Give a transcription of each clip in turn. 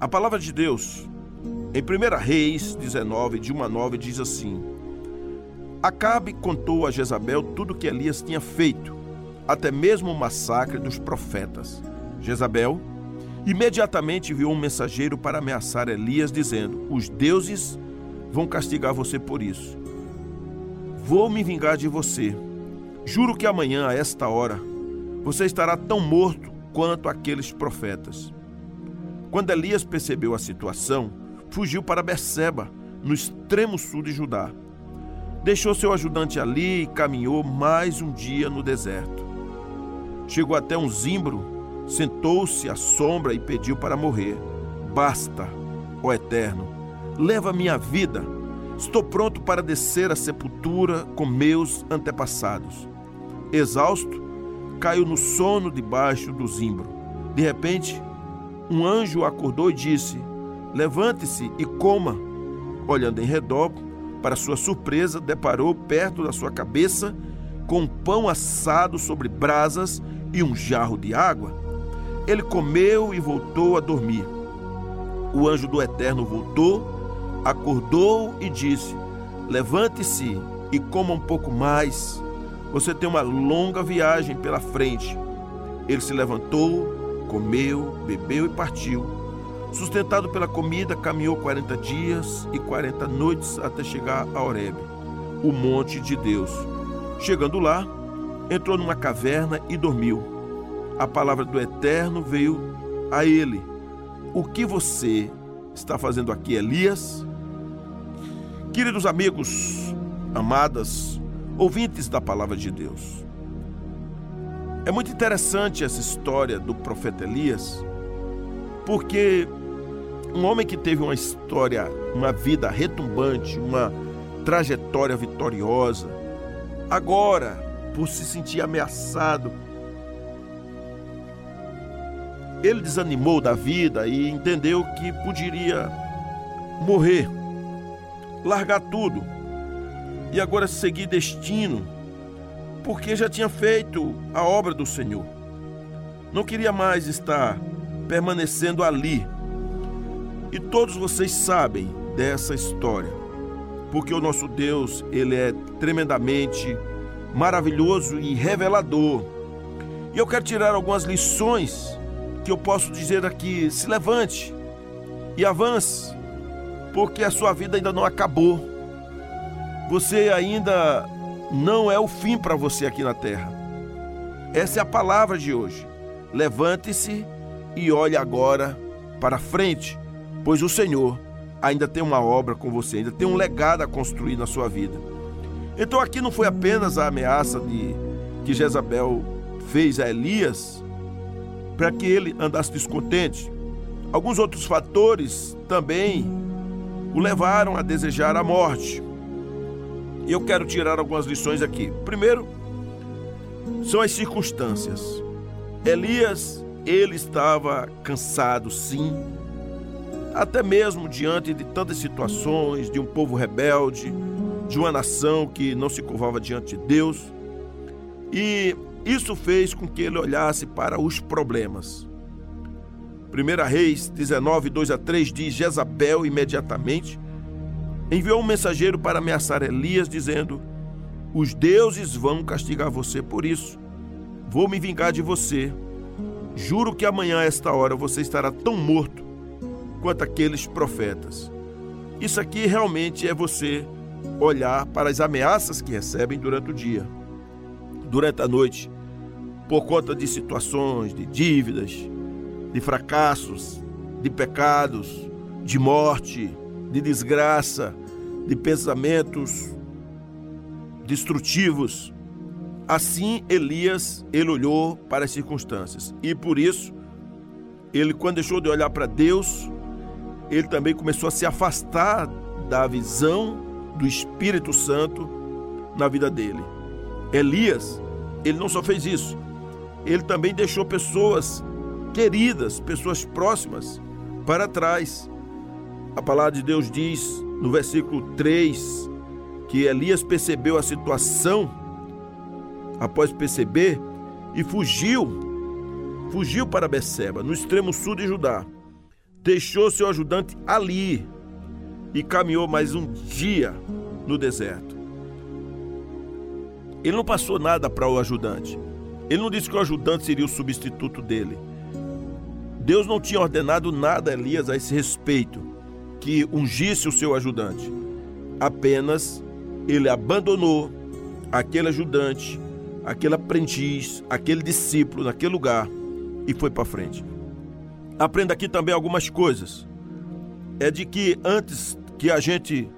A palavra de Deus, em 1 Reis 19, de 1 a 9, diz assim: Acabe contou a Jezabel tudo o que Elias tinha feito, até mesmo o massacre dos profetas. Jezabel imediatamente enviou um mensageiro para ameaçar Elias, dizendo: Os deuses vão castigar você por isso. Vou me vingar de você. Juro que amanhã, a esta hora, você estará tão morto quanto aqueles profetas. Quando Elias percebeu a situação, fugiu para Berseba, no extremo sul de Judá. Deixou seu ajudante ali e caminhou mais um dia no deserto. Chegou até um zimbro, sentou-se à sombra e pediu para morrer. Basta, ó Eterno, leva minha vida. Estou pronto para descer à sepultura com meus antepassados. Exausto, caiu no sono debaixo do zimbro. De repente, um anjo acordou e disse: Levante-se e coma. Olhando em redor, para sua surpresa, deparou perto da sua cabeça com um pão assado sobre brasas e um jarro de água. Ele comeu e voltou a dormir. O anjo do Eterno voltou, acordou e disse: Levante-se e coma um pouco mais. Você tem uma longa viagem pela frente. Ele se levantou, comeu, bebeu e partiu. Sustentado pela comida, caminhou 40 dias e 40 noites até chegar a Horebe, o monte de Deus. Chegando lá, entrou numa caverna e dormiu. A palavra do Eterno veio a ele: O que você está fazendo aqui, Elias? Queridos amigos, amadas, ouvintes da palavra de Deus, é muito interessante essa história do profeta Elias, porque um homem que teve uma história, uma vida retumbante, uma trajetória vitoriosa, agora, por se sentir ameaçado, ele desanimou da vida e entendeu que poderia morrer, largar tudo e agora seguir destino porque já tinha feito a obra do Senhor. Não queria mais estar permanecendo ali. E todos vocês sabem dessa história, porque o nosso Deus, ele é tremendamente maravilhoso e revelador. E eu quero tirar algumas lições que eu posso dizer aqui: se levante e avance, porque a sua vida ainda não acabou. Você ainda não é o fim para você aqui na terra. Essa é a palavra de hoje. Levante-se e olhe agora para frente, pois o Senhor ainda tem uma obra com você, ainda tem um legado a construir na sua vida. Então aqui não foi apenas a ameaça de que Jezabel fez a Elias para que ele andasse descontente. Alguns outros fatores também o levaram a desejar a morte. E eu quero tirar algumas lições aqui. Primeiro, são as circunstâncias. Elias, ele estava cansado, sim, até mesmo diante de tantas situações, de um povo rebelde, de uma nação que não se curvava diante de Deus. E isso fez com que ele olhasse para os problemas. 1 Reis 19, 2 a 3 diz: Jezabel imediatamente enviou um mensageiro para ameaçar Elias, dizendo: Os deuses vão castigar você por isso. Vou me vingar de você. Juro que amanhã, a esta hora, você estará tão morto quanto aqueles profetas. Isso aqui realmente é você olhar para as ameaças que recebem durante o dia, durante a noite, por conta de situações, de dívidas, de fracassos, de pecados, de morte, de desgraça, de pensamentos destrutivos. Assim Elias, ele olhou para as circunstâncias e por isso ele quando deixou de olhar para Deus, ele também começou a se afastar da visão do Espírito Santo na vida dele. Elias, ele não só fez isso, ele também deixou pessoas queridas, pessoas próximas para trás. A palavra de Deus diz no versículo 3 que Elias percebeu a situação após perceber e fugiu, fugiu para Beceba, no extremo sul de Judá. deixou seu ajudante ali e caminhou mais um dia no deserto. Ele não passou nada para o ajudante. Ele não disse que o ajudante seria o substituto dele. Deus não tinha ordenado nada a Elias a esse respeito, que ungisse o seu ajudante. Apenas ele abandonou aquele ajudante, aquele aprendiz, aquele discípulo naquele lugar e foi para frente. Aprenda aqui também algumas coisas. É de que antes que a gente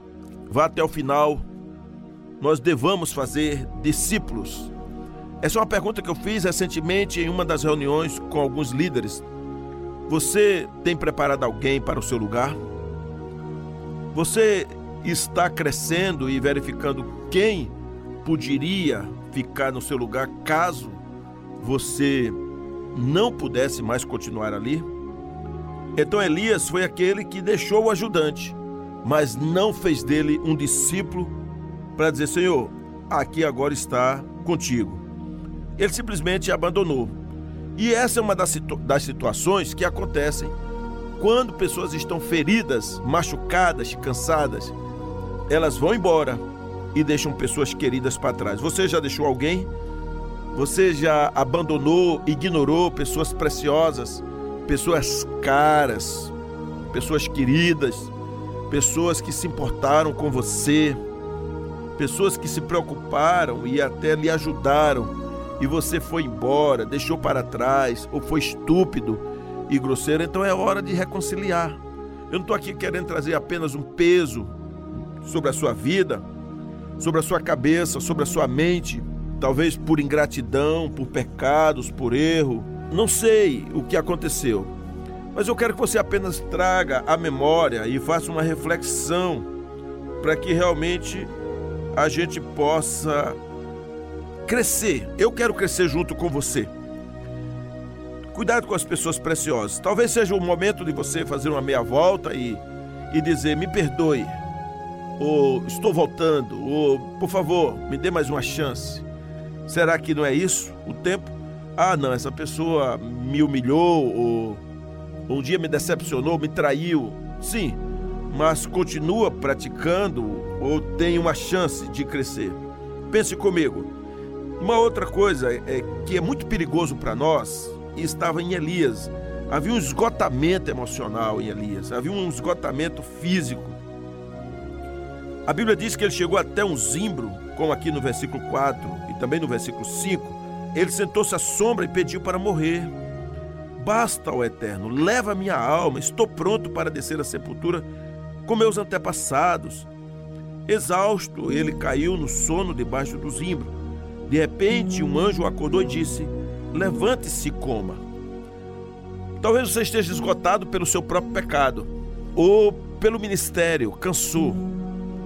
vá até o final, nós devamos fazer discípulos. Essa é uma pergunta que eu fiz recentemente em uma das reuniões com alguns líderes. Você tem preparado alguém para o seu lugar? Você está crescendo e verificando quem poderia ficar no seu lugar caso você não pudesse mais continuar ali? Então Elias foi aquele que deixou o ajudante, mas não fez dele um discípulo para dizer: Senhor, aqui agora está contigo. Ele simplesmente abandonou. E essa é uma das, situ das situações que acontecem quando pessoas estão feridas, machucadas, cansadas. Elas vão embora e deixam pessoas queridas para trás. Você já deixou alguém? Você já abandonou, ignorou pessoas preciosas, pessoas caras, pessoas queridas, pessoas que se importaram com você, pessoas que se preocuparam e até lhe ajudaram, e você foi embora, deixou para trás, ou foi estúpido e grosseiro, então é hora de reconciliar. Eu não estou aqui querendo trazer apenas um peso sobre a sua vida, sobre a sua cabeça, sobre a sua mente, talvez por ingratidão, por pecados, por erro. Não sei o que aconteceu, mas eu quero que você apenas traga a memória e faça uma reflexão para que realmente a gente possa crescer. Eu quero crescer junto com você. Cuidado com as pessoas preciosas. Talvez seja o momento de você fazer uma meia volta e, e dizer: me perdoe, ou estou voltando, ou por favor, me dê mais uma chance. Será que não é isso o tempo? Ah, não, essa pessoa me humilhou, ou um dia me decepcionou, me traiu. Sim, mas continua praticando ou tem uma chance de crescer. Pense comigo. Uma outra coisa é que é muito perigoso para nós e estava em Elias. Havia um esgotamento emocional em Elias, havia um esgotamento físico. A Bíblia diz que ele chegou até um zimbro, como aqui no versículo 4 e também no versículo 5. Ele sentou-se à sombra e pediu para morrer. Basta, ó Eterno, leva minha alma, estou pronto para descer à sepultura com meus antepassados. Exausto, ele caiu no sono debaixo do zimbro. De repente, um anjo acordou e disse: Levante-se e coma. Talvez você esteja esgotado pelo seu próprio pecado, ou pelo ministério, cansou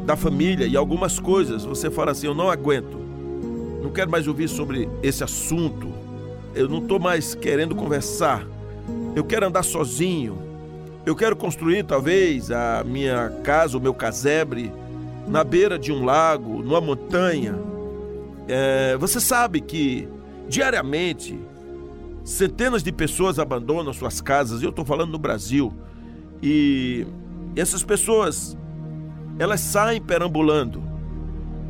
da família e algumas coisas. Você fala assim: Eu não aguento, não quero mais ouvir sobre esse assunto, eu não estou mais querendo conversar, eu quero andar sozinho, eu quero construir talvez a minha casa, o meu casebre, na beira de um lago, numa montanha. É, você sabe que diariamente centenas de pessoas abandonam suas casas, eu estou falando no Brasil, e essas pessoas elas saem perambulando.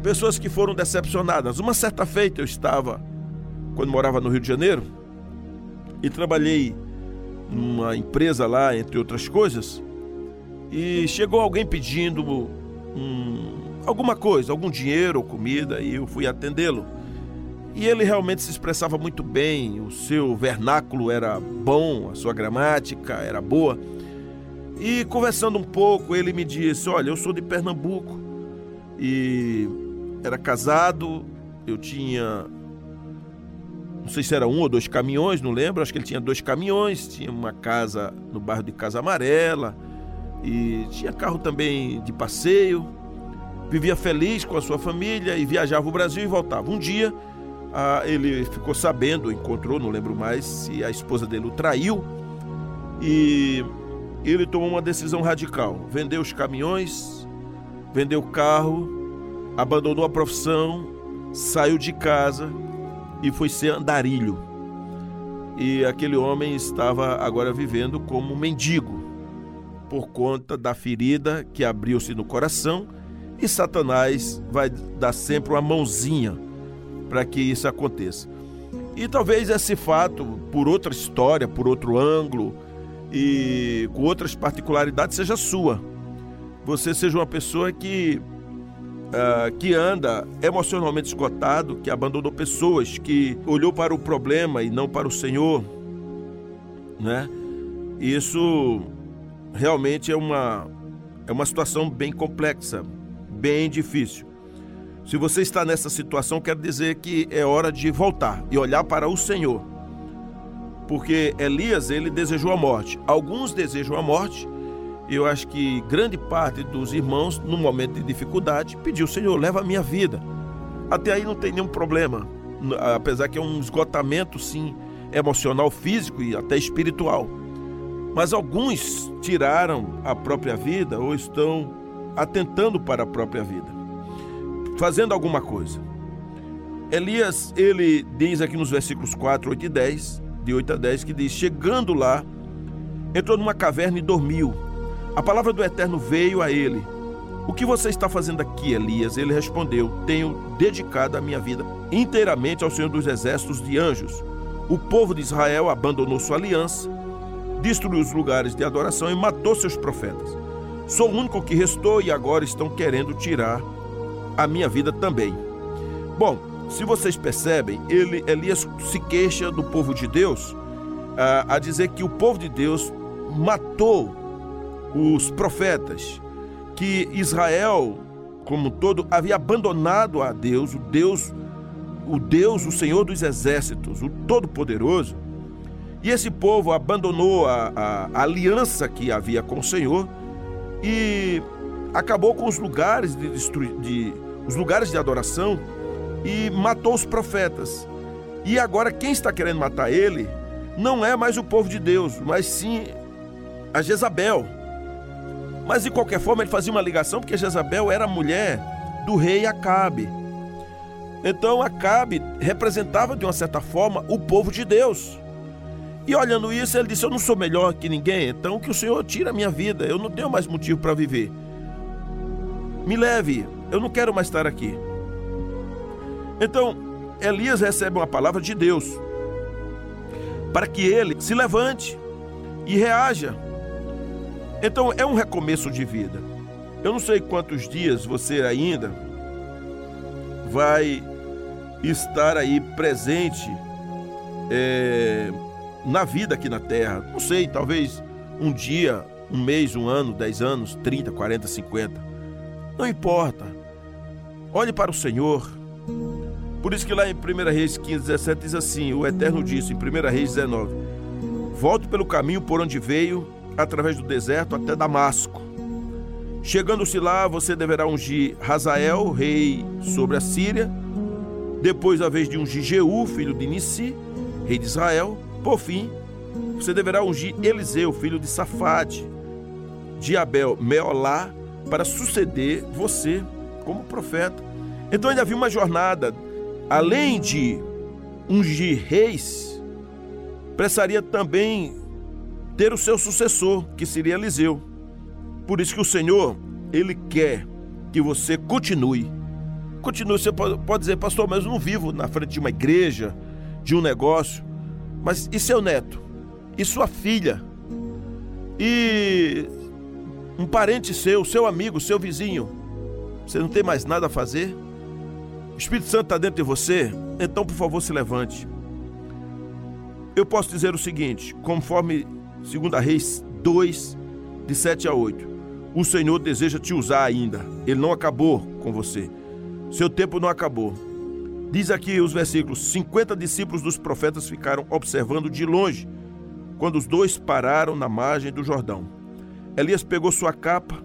Pessoas que foram decepcionadas. Uma certa feita eu estava, quando morava no Rio de Janeiro, e trabalhei numa empresa lá, entre outras coisas, e chegou alguém pedindo um, alguma coisa, algum dinheiro ou comida, e eu fui atendê-lo. E ele realmente se expressava muito bem, o seu vernáculo era bom, a sua gramática era boa. E conversando um pouco, ele me disse: Olha, eu sou de Pernambuco e era casado, eu tinha não sei se era um ou dois caminhões, não lembro, acho que ele tinha dois caminhões, tinha uma casa no bairro de Casa Amarela e tinha carro também de passeio. Vivia feliz com a sua família e viajava o Brasil e voltava. Um dia ah, ele ficou sabendo, encontrou, não lembro mais se a esposa dele o traiu e ele tomou uma decisão radical: vendeu os caminhões, vendeu o carro, abandonou a profissão, saiu de casa e foi ser andarilho. E aquele homem estava agora vivendo como mendigo. por conta da ferida que abriu-se no coração e Satanás vai dar sempre uma mãozinha para que isso aconteça. E talvez esse fato, por outra história, por outro ângulo e com outras particularidades, seja sua. Você seja uma pessoa que uh, que anda emocionalmente esgotado, que abandonou pessoas, que olhou para o problema e não para o Senhor, né? Isso realmente é uma é uma situação bem complexa, bem difícil. Se você está nessa situação, quer dizer que é hora de voltar e olhar para o Senhor. Porque Elias, ele desejou a morte. Alguns desejam a morte. Eu acho que grande parte dos irmãos, no momento de dificuldade, pediu: Senhor, leva a minha vida. Até aí não tem nenhum problema. Apesar que é um esgotamento, sim, emocional, físico e até espiritual. Mas alguns tiraram a própria vida ou estão atentando para a própria vida, fazendo alguma coisa. Elias, ele diz aqui nos versículos 4, 8 e 10, de 8 a 10, que diz: Chegando lá, entrou numa caverna e dormiu. A palavra do Eterno veio a ele. O que você está fazendo aqui, Elias? Ele respondeu: Tenho dedicado a minha vida inteiramente ao Senhor dos Exércitos de Anjos. O povo de Israel abandonou sua aliança, destruiu os lugares de adoração e matou seus profetas. Sou o único que restou e agora estão querendo tirar a minha vida também. Bom, se vocês percebem, ele, Elias se queixa do povo de Deus a, a dizer que o povo de Deus matou os profetas, que Israel, como todo, havia abandonado a Deus, o Deus, o Deus, o Senhor dos exércitos, o Todo-Poderoso, e esse povo abandonou a, a, a aliança que havia com o Senhor e acabou com os lugares de, de, os lugares de adoração e matou os profetas. E agora quem está querendo matar ele não é mais o povo de Deus, mas sim a Jezabel. Mas de qualquer forma ele fazia uma ligação porque Jezabel era mulher do rei Acabe. Então Acabe representava de uma certa forma o povo de Deus. E olhando isso, ele disse: Eu não sou melhor que ninguém, então que o Senhor tire a minha vida, eu não tenho mais motivo para viver. Me leve, eu não quero mais estar aqui. Então, Elias recebe uma palavra de Deus para que ele se levante e reaja. Então, é um recomeço de vida. Eu não sei quantos dias você ainda vai estar aí presente. É, na vida aqui na Terra. Não sei, talvez um dia, um mês, um ano, dez anos, trinta, quarenta, cinquenta. Não importa. Olhe para o Senhor. Por isso que lá em 1 Reis 15, 17 diz assim: O Eterno disse em 1 Reis 19: Volte pelo caminho por onde veio, através do deserto até Damasco. Chegando-se lá, você deverá ungir Razael, rei sobre a Síria. Depois, a vez de ungir Jeú, filho de Nissi, rei de Israel. Por fim, você deverá ungir Eliseu, filho de Safade, de Abel Meolá, para suceder você como profeta. Então ainda havia uma jornada, além de ungir reis, precisaria também ter o seu sucessor, que seria Eliseu. Por isso que o Senhor, ele quer que você continue. Continue, você pode dizer, pastor, mas eu não vivo na frente de uma igreja, de um negócio. Mas e seu neto? E sua filha? E um parente seu, seu amigo, seu vizinho? Você não tem mais nada a fazer? O Espírito Santo está dentro de você? Então, por favor, se levante. Eu posso dizer o seguinte, conforme 2 Reis 2, de 7 a 8. O Senhor deseja te usar ainda. Ele não acabou com você. Seu tempo não acabou. Diz aqui os versículos: 50 discípulos dos profetas ficaram observando de longe, quando os dois pararam na margem do Jordão. Elias pegou sua capa,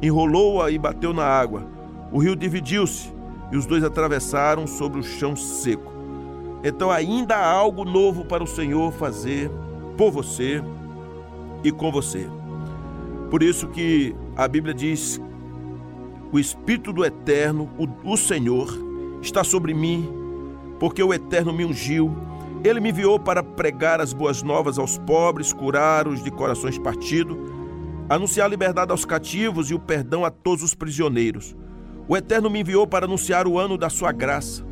enrolou-a e bateu na água. O rio dividiu-se e os dois atravessaram sobre o chão seco. Então ainda há algo novo para o Senhor fazer por você e com você. Por isso que a Bíblia diz: o Espírito do Eterno, o, o Senhor, está sobre mim, porque o Eterno me ungiu. Ele me enviou para pregar as boas novas aos pobres, curar os de corações partidos, anunciar a liberdade aos cativos e o perdão a todos os prisioneiros. O Eterno me enviou para anunciar o ano da sua graça.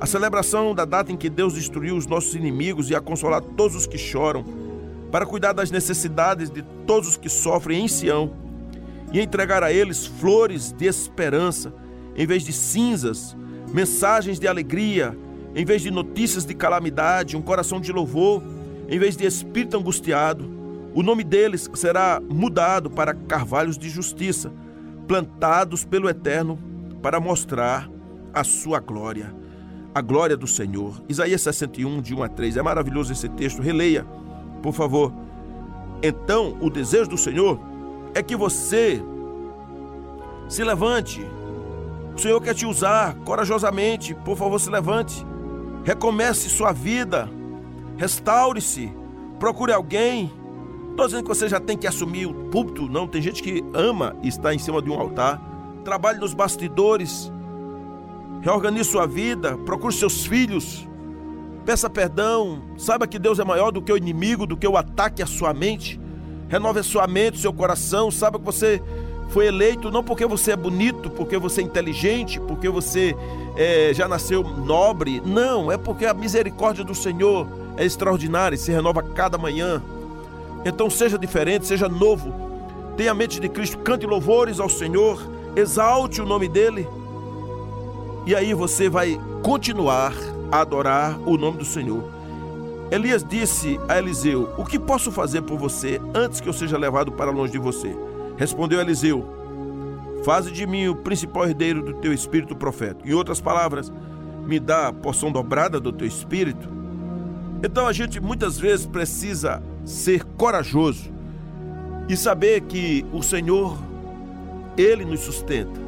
A celebração da data em que Deus destruiu os nossos inimigos e a consolar todos os que choram, para cuidar das necessidades de todos os que sofrem em Sião e entregar a eles flores de esperança em vez de cinzas, mensagens de alegria em vez de notícias de calamidade, um coração de louvor em vez de espírito angustiado. O nome deles será mudado para carvalhos de justiça, plantados pelo Eterno para mostrar a sua glória, a glória do Senhor. Isaías 61, de 1 a 3. É maravilhoso esse texto, releia, por favor. Então, o desejo do Senhor é que você se levante. O Senhor quer te usar corajosamente, por favor, se levante. Recomece sua vida, restaure-se, procure alguém. Estou dizendo que você já tem que assumir o púlpito, não. Tem gente que ama estar em cima de um altar. Trabalhe nos bastidores, reorganize sua vida, procure seus filhos, peça perdão, saiba que Deus é maior do que o inimigo, do que o ataque à sua mente. Renove a sua mente, seu coração, saiba que você foi eleito não porque você é bonito, porque você é inteligente, porque você é, já nasceu nobre. Não, é porque a misericórdia do Senhor é extraordinária e se renova cada manhã. Então seja diferente, seja novo. Tenha a mente de Cristo, cante louvores ao Senhor, exalte o nome dele. E aí você vai continuar a adorar o nome do Senhor. Elias disse a Eliseu: O que posso fazer por você antes que eu seja levado para longe de você? Respondeu Eliseu: Faze de mim o principal herdeiro do teu espírito profético. Em outras palavras, me dá a porção dobrada do teu espírito. Então a gente muitas vezes precisa ser corajoso e saber que o Senhor, Ele nos sustenta,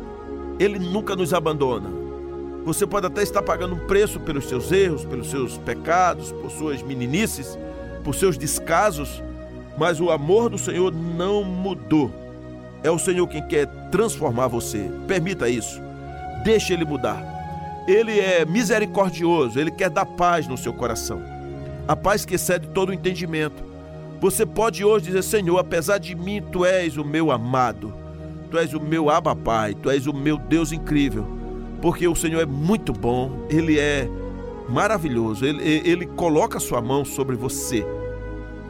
Ele nunca nos abandona. Você pode até estar pagando um preço pelos seus erros, pelos seus pecados, por suas meninices, por seus descasos, mas o amor do Senhor não mudou. É o Senhor quem quer transformar você. Permita isso. Deixe Ele mudar. Ele é misericordioso, Ele quer dar paz no seu coração. A paz que excede todo o entendimento. Você pode hoje dizer: Senhor, apesar de mim, Tu és o meu amado. Tu és o meu Abba Pai. Tu és o meu Deus incrível. Porque o Senhor é muito bom. Ele é maravilhoso. Ele, ele coloca a sua mão sobre você.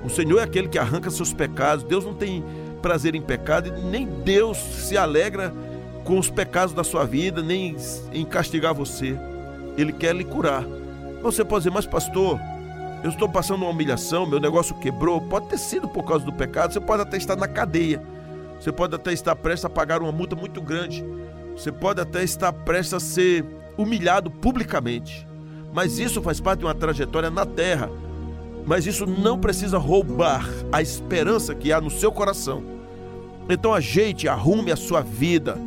O Senhor é aquele que arranca seus pecados. Deus não tem prazer em pecado nem Deus se alegra com os pecados da sua vida, nem em castigar você. Ele quer lhe curar. Você pode dizer, mas pastor, eu estou passando uma humilhação, meu negócio quebrou. Pode ter sido por causa do pecado, você pode até estar na cadeia. Você pode até estar prestes a pagar uma multa muito grande. Você pode até estar prestes a ser humilhado publicamente. Mas isso faz parte de uma trajetória na terra. Mas isso não precisa roubar a esperança que há no seu coração então ajeite, arrume a sua vida,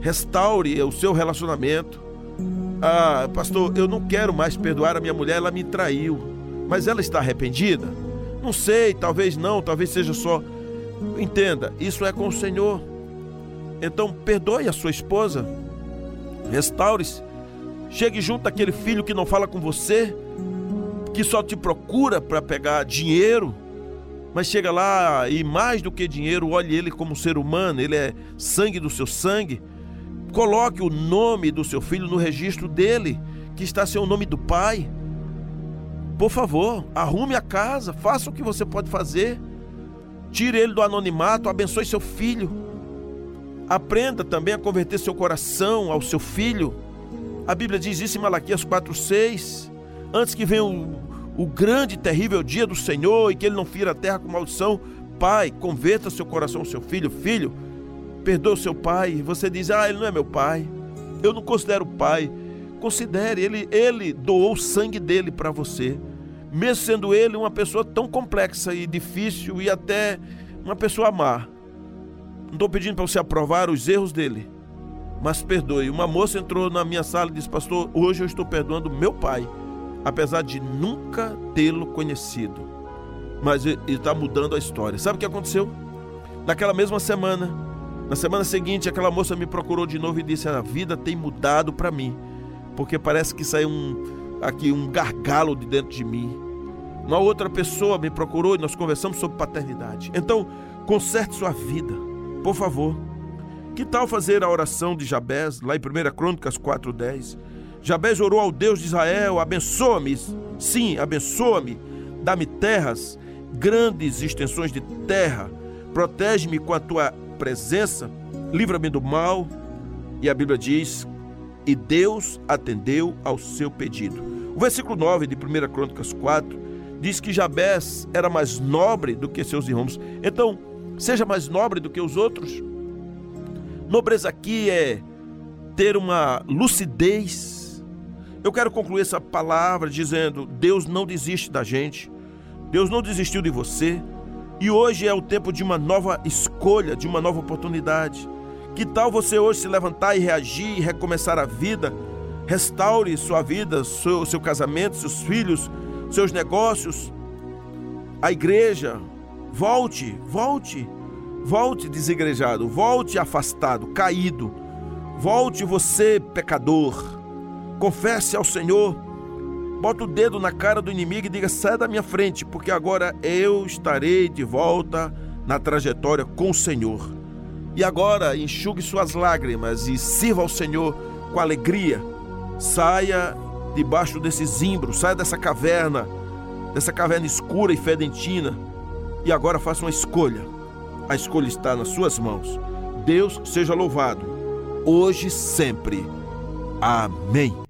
restaure o seu relacionamento. Ah, pastor, eu não quero mais perdoar a minha mulher, ela me traiu. Mas ela está arrependida? Não sei, talvez não, talvez seja só. Entenda, isso é com o Senhor. Então perdoe a sua esposa, restaure-se. Chegue junto àquele filho que não fala com você, que só te procura para pegar dinheiro mas chega lá e mais do que dinheiro, olhe ele como ser humano, ele é sangue do seu sangue. Coloque o nome do seu filho no registro dele, que está sem o nome do pai. Por favor, arrume a casa, faça o que você pode fazer. Tire ele do anonimato, abençoe seu filho. Aprenda também a converter seu coração ao seu filho. A Bíblia diz isso em Malaquias 4:6. Antes que venha o o grande e terrível dia do Senhor e que ele não fira a terra com maldição. Pai, converta seu coração ao seu filho. Filho, perdoa o seu pai. Você diz, ah, ele não é meu pai. Eu não considero pai. Considere, ele, ele doou o sangue dele para você. Mesmo sendo ele uma pessoa tão complexa e difícil e até uma pessoa má. Não estou pedindo para você aprovar os erros dele, mas perdoe. Uma moça entrou na minha sala e disse: Pastor, hoje eu estou perdoando meu pai apesar de nunca tê-lo conhecido. Mas ele está mudando a história. Sabe o que aconteceu? Naquela mesma semana, na semana seguinte, aquela moça me procurou de novo e disse: A vida tem mudado para mim, porque parece que saiu um, aqui um gargalo de dentro de mim. Uma outra pessoa me procurou e nós conversamos sobre paternidade. Então, conserte sua vida, por favor. Que tal fazer a oração de Jabez, lá em 1 Crônicas 4,10? Jabez orou ao Deus de Israel: abençoa-me, sim, abençoa-me, dá-me terras, grandes extensões de terra, protege-me com a tua presença, livra-me do mal. E a Bíblia diz: e Deus atendeu ao seu pedido. O versículo 9 de 1 Crônicas 4 diz que Jabez era mais nobre do que seus irmãos. Então, seja mais nobre do que os outros. Nobreza aqui é ter uma lucidez eu quero concluir essa palavra dizendo: Deus não desiste da gente, Deus não desistiu de você, e hoje é o tempo de uma nova escolha, de uma nova oportunidade. Que tal você hoje se levantar e reagir e recomeçar a vida? Restaure sua vida, seu, seu casamento, seus filhos, seus negócios, a igreja. Volte, volte, volte desigrejado, volte afastado, caído, volte você pecador confesse ao Senhor, bota o dedo na cara do inimigo e diga: sai da minha frente, porque agora eu estarei de volta na trajetória com o Senhor. E agora enxugue suas lágrimas e sirva ao Senhor com alegria. Saia debaixo desse zimbro, saia dessa caverna, dessa caverna escura e fedentina. E agora faça uma escolha. A escolha está nas suas mãos. Deus seja louvado, hoje e sempre. Amém.